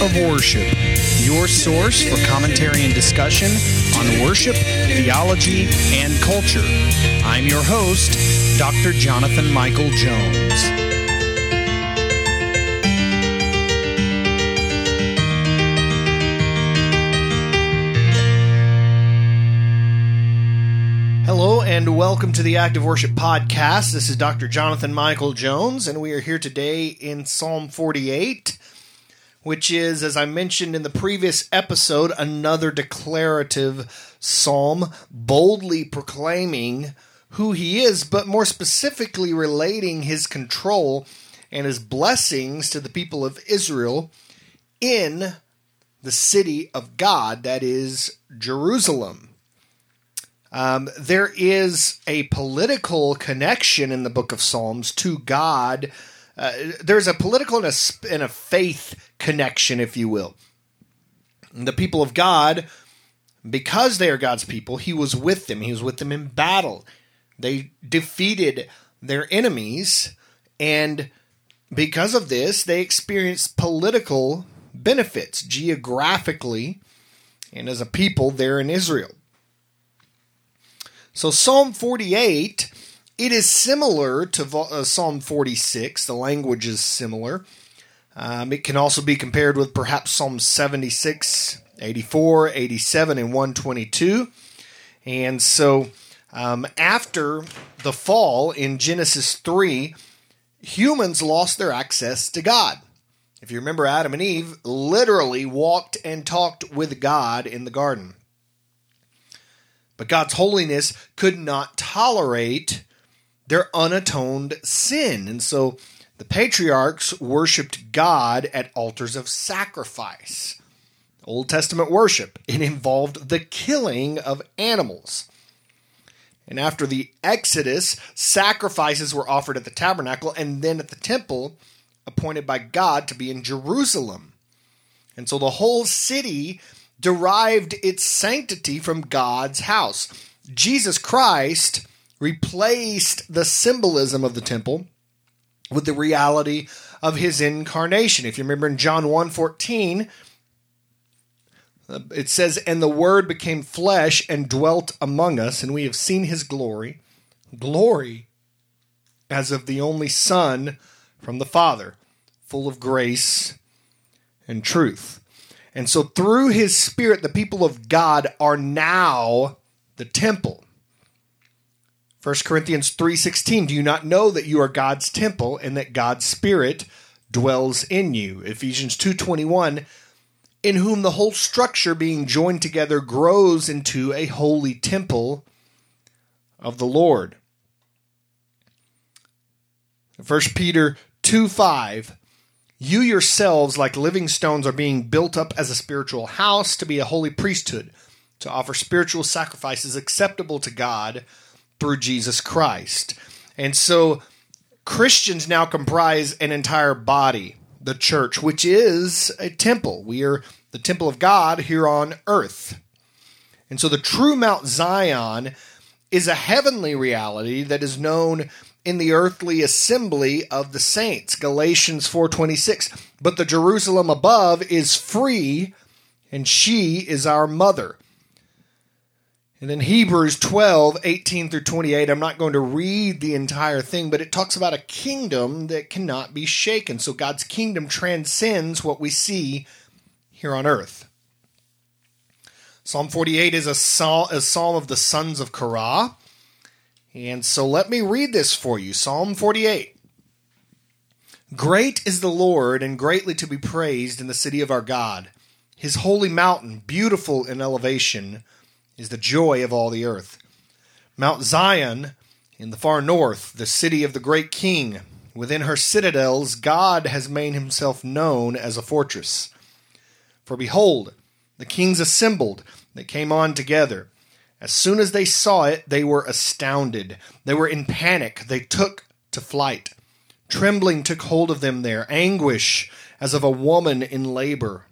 of Worship, your source for commentary and discussion on worship, theology, and culture. I'm your host, Dr. Jonathan Michael Jones. Hello and welcome to the Active Worship Podcast. This is Dr. Jonathan Michael Jones, and we are here today in Psalm 48, which is, as I mentioned in the previous episode, another declarative psalm, boldly proclaiming who he is, but more specifically relating his control and his blessings to the people of Israel in the city of God, that is Jerusalem. Um, there is a political connection in the book of Psalms to God. Uh, there's a political and a, and a faith connection, if you will. The people of God, because they are God's people, He was with them. He was with them in battle. They defeated their enemies, and because of this, they experienced political benefits geographically and as a people there in Israel. So Psalm 48, it is similar to uh, Psalm 46. The language is similar. Um, it can also be compared with perhaps Psalm 76, 84, 87, and 122. And so um, after the fall in Genesis 3, humans lost their access to God. If you remember, Adam and Eve literally walked and talked with God in the garden. But God's holiness could not tolerate their unatoned sin. And so the patriarchs worshiped God at altars of sacrifice. Old Testament worship. It involved the killing of animals. And after the Exodus, sacrifices were offered at the tabernacle and then at the temple appointed by God to be in Jerusalem. And so the whole city derived its sanctity from God's house. Jesus Christ replaced the symbolism of the temple with the reality of his incarnation. If you remember in John 1:14, uh, it says, And the Word became flesh and dwelt among us, and we have seen his glory, glory as of the only Son from the Father, full of grace and truth. And so through his spirit, the people of God are now the temple. 1 Corinthians 3:16 Do you not know that you are God's temple and that God's spirit dwells in you? Ephesians 2:21 In whom the whole structure being joined together grows into a holy temple of the Lord. 1 Peter 2 5 you yourselves, like living stones, are being built up as a spiritual house to be a holy priesthood, to offer spiritual sacrifices acceptable to God through Jesus Christ. And so Christians now comprise an entire body, the church, which is a temple. We are the temple of God here on earth. And so the true Mount Zion is a heavenly reality that is known in the earthly assembly of the saints galatians 4:26 but the jerusalem above is free and she is our mother and in hebrews 12 18 through 28 i'm not going to read the entire thing but it talks about a kingdom that cannot be shaken. So god's kingdom transcends what we see here on earth. Psalm 48 is a psalm, a psalm of the sons of korah. And so let me read this for you. Psalm 48. Great is the Lord, and greatly to be praised in the city of our God. His holy mountain, beautiful in elevation, is the joy of all the earth. Mount Zion, in the far north, the city of the great king. Within her citadels, God has made himself known as a fortress. For behold, the kings assembled, they came on together. As soon as they saw it, they were astounded. They were in panic. They took to flight. Trembling took hold of them there, anguish as of a woman in labor.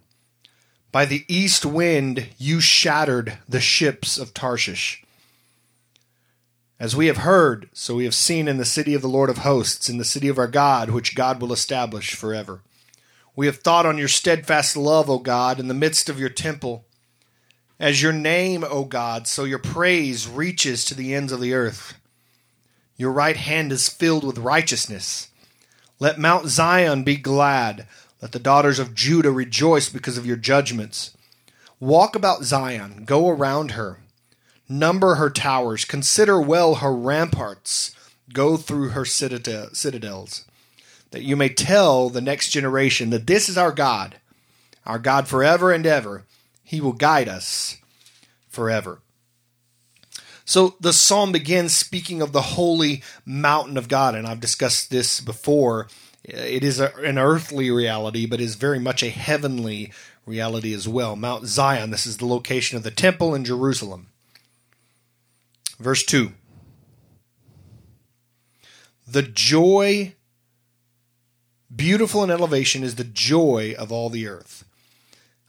By the east wind you shattered the ships of Tarshish. As we have heard, so we have seen in the city of the Lord of hosts, in the city of our God, which God will establish forever. We have thought on your steadfast love, O God, in the midst of your temple. As your name, O God, so your praise reaches to the ends of the earth. Your right hand is filled with righteousness. Let Mount Zion be glad. Let the daughters of Judah rejoice because of your judgments. Walk about Zion, go around her. Number her towers, consider well her ramparts, go through her citadels, that you may tell the next generation that this is our God, our God forever and ever. He will guide us forever. So the psalm begins speaking of the holy mountain of God, and I've discussed this before. It is a, an earthly reality, but is very much a heavenly reality as well. Mount Zion, this is the location of the temple in Jerusalem. Verse 2 The joy, beautiful in elevation, is the joy of all the earth.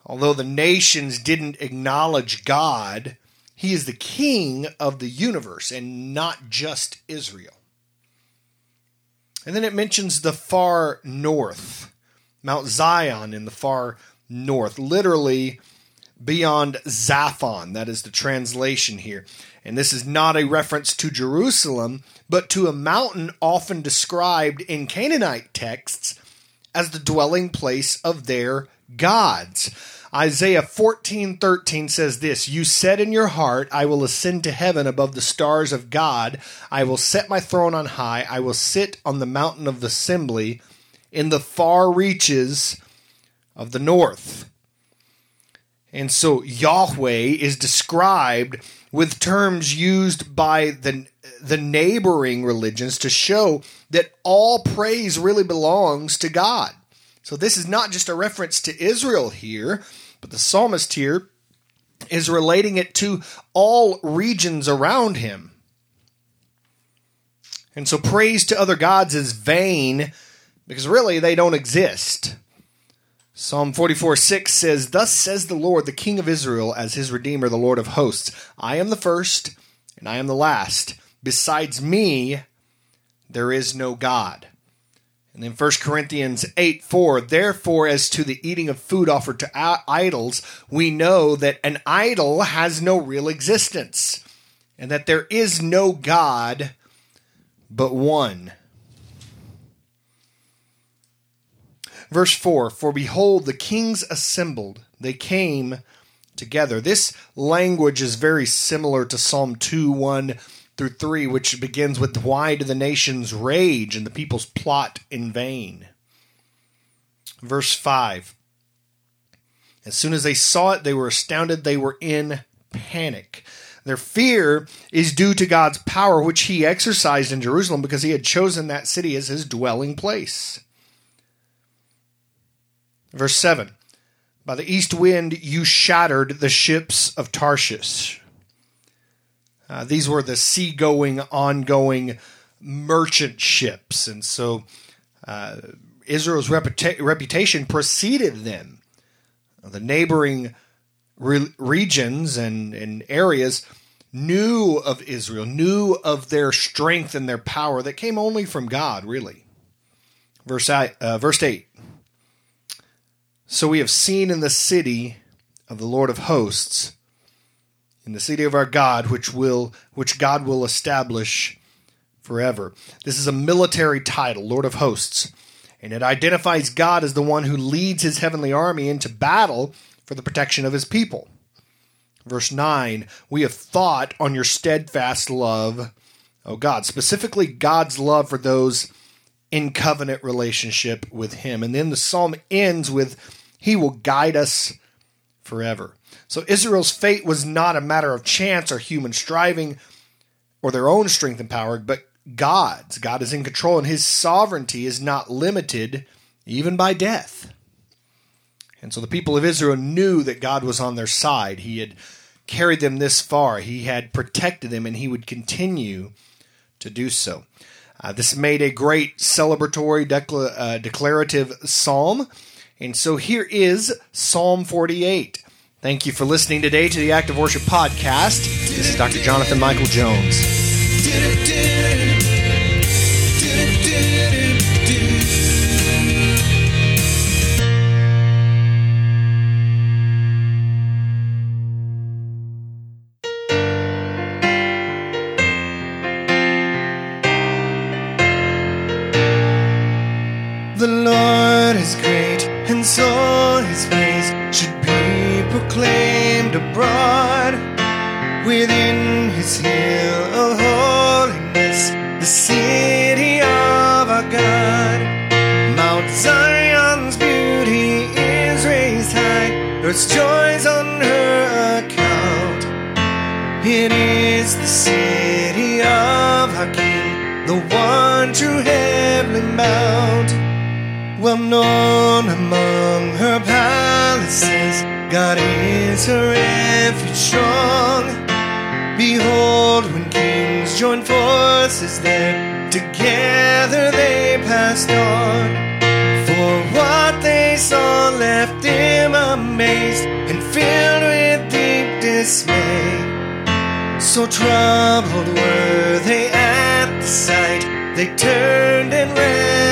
Although the nations didn't acknowledge God, he is the king of the universe and not just Israel. And then it mentions the far north, Mount Zion in the far north, literally beyond Zaphon. That is the translation here. And this is not a reference to Jerusalem, but to a mountain often described in Canaanite texts as the dwelling place of their gods. Isaiah 14:13 says this, "You said in your heart, I will ascend to heaven above the stars of God. I will set my throne on high. I will sit on the mountain of the assembly in the far reaches of the north." And so Yahweh is described with terms used by the the neighboring religions to show that all praise really belongs to God. So this is not just a reference to Israel here, but the psalmist here is relating it to all regions around him. And so praise to other gods is vain because really they don't exist. Psalm 44 6 says, Thus says the Lord, the King of Israel, as his Redeemer, the Lord of hosts I am the first, and I am the last. Besides me, there is no God. And then 1 Corinthians 8 4, therefore, as to the eating of food offered to idols, we know that an idol has no real existence, and that there is no God but one. Verse 4 For behold, the kings assembled, they came together. This language is very similar to Psalm 2 1 through 3, which begins with Why do the nations rage and the peoples plot in vain? Verse 5 As soon as they saw it, they were astounded, they were in panic. Their fear is due to God's power, which he exercised in Jerusalem because he had chosen that city as his dwelling place. Verse 7 By the east wind you shattered the ships of Tarshish. Uh, these were the seagoing, ongoing merchant ships. And so uh, Israel's reputa- reputation preceded them. The neighboring re- regions and, and areas knew of Israel, knew of their strength and their power that came only from God, really. Verse, uh, verse 8 So we have seen in the city of the Lord of hosts in the city of our God, which will which God will establish forever. This is a military title, Lord of Hosts, and it identifies God as the one who leads his heavenly army into battle for the protection of his people. Verse 9, we have thought on your steadfast love, O God, specifically God's love for those in covenant relationship with him. And then the psalm ends with, He will guide us forever. So Israel's fate was not a matter of chance or human striving or their own strength and power, but God's. God is in control, and his sovereignty is not limited even by death. And so the people of Israel knew that God was on their side. He had carried them this far, He had protected them, and He would continue to do so. Uh, this made a great celebratory, decla- uh, declarative psalm. And so here is Psalm 48. Thank you for listening today to the Active Worship Podcast. This is Dr. Jonathan Michael Jones. Abroad within his hill of holiness, the city of our God. Mount Zion's beauty is raised high, earth's joys on her account. It is the city of our King, the one true heavenly mount. Well known among her palaces, God is her refuge strong. Behold, when kings join forces there, together they passed on. For what they saw left them amazed and filled with deep dismay. So troubled were they at the sight, they turned and ran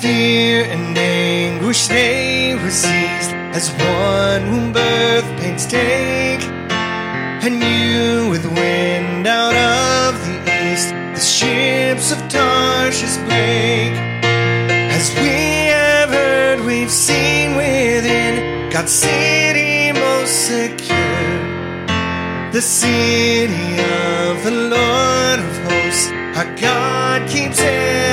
fear and anguish they were seized, as one whom birth pains take. And you with wind out of the east, the ships of Tarshish break. As we have heard, we've seen within God's city most secure. The city of the Lord of hosts, our God keeps evermore.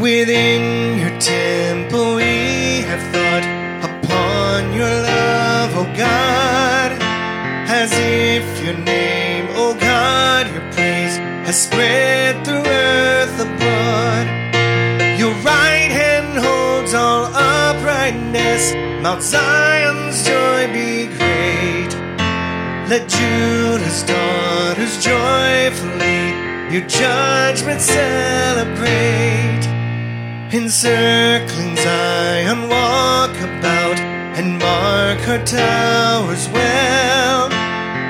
Within your temple we have thought upon your love, O God, as if your name, O God, your praise has spread through earth abroad. Your right hand holds all uprightness, Mount Zion's joy be great. Let Judah's daughters joyfully your judgment celebrate. Encircling Zion, walk about and mark her towers well.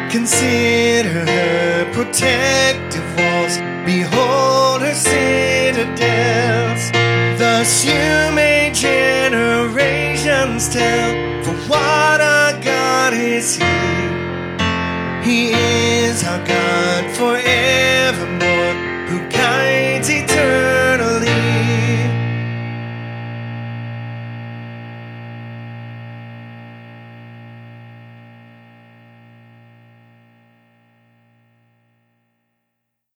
Consider her protective walls, behold her citadels. Thus you may generations tell, for what a God is He. He is our God forever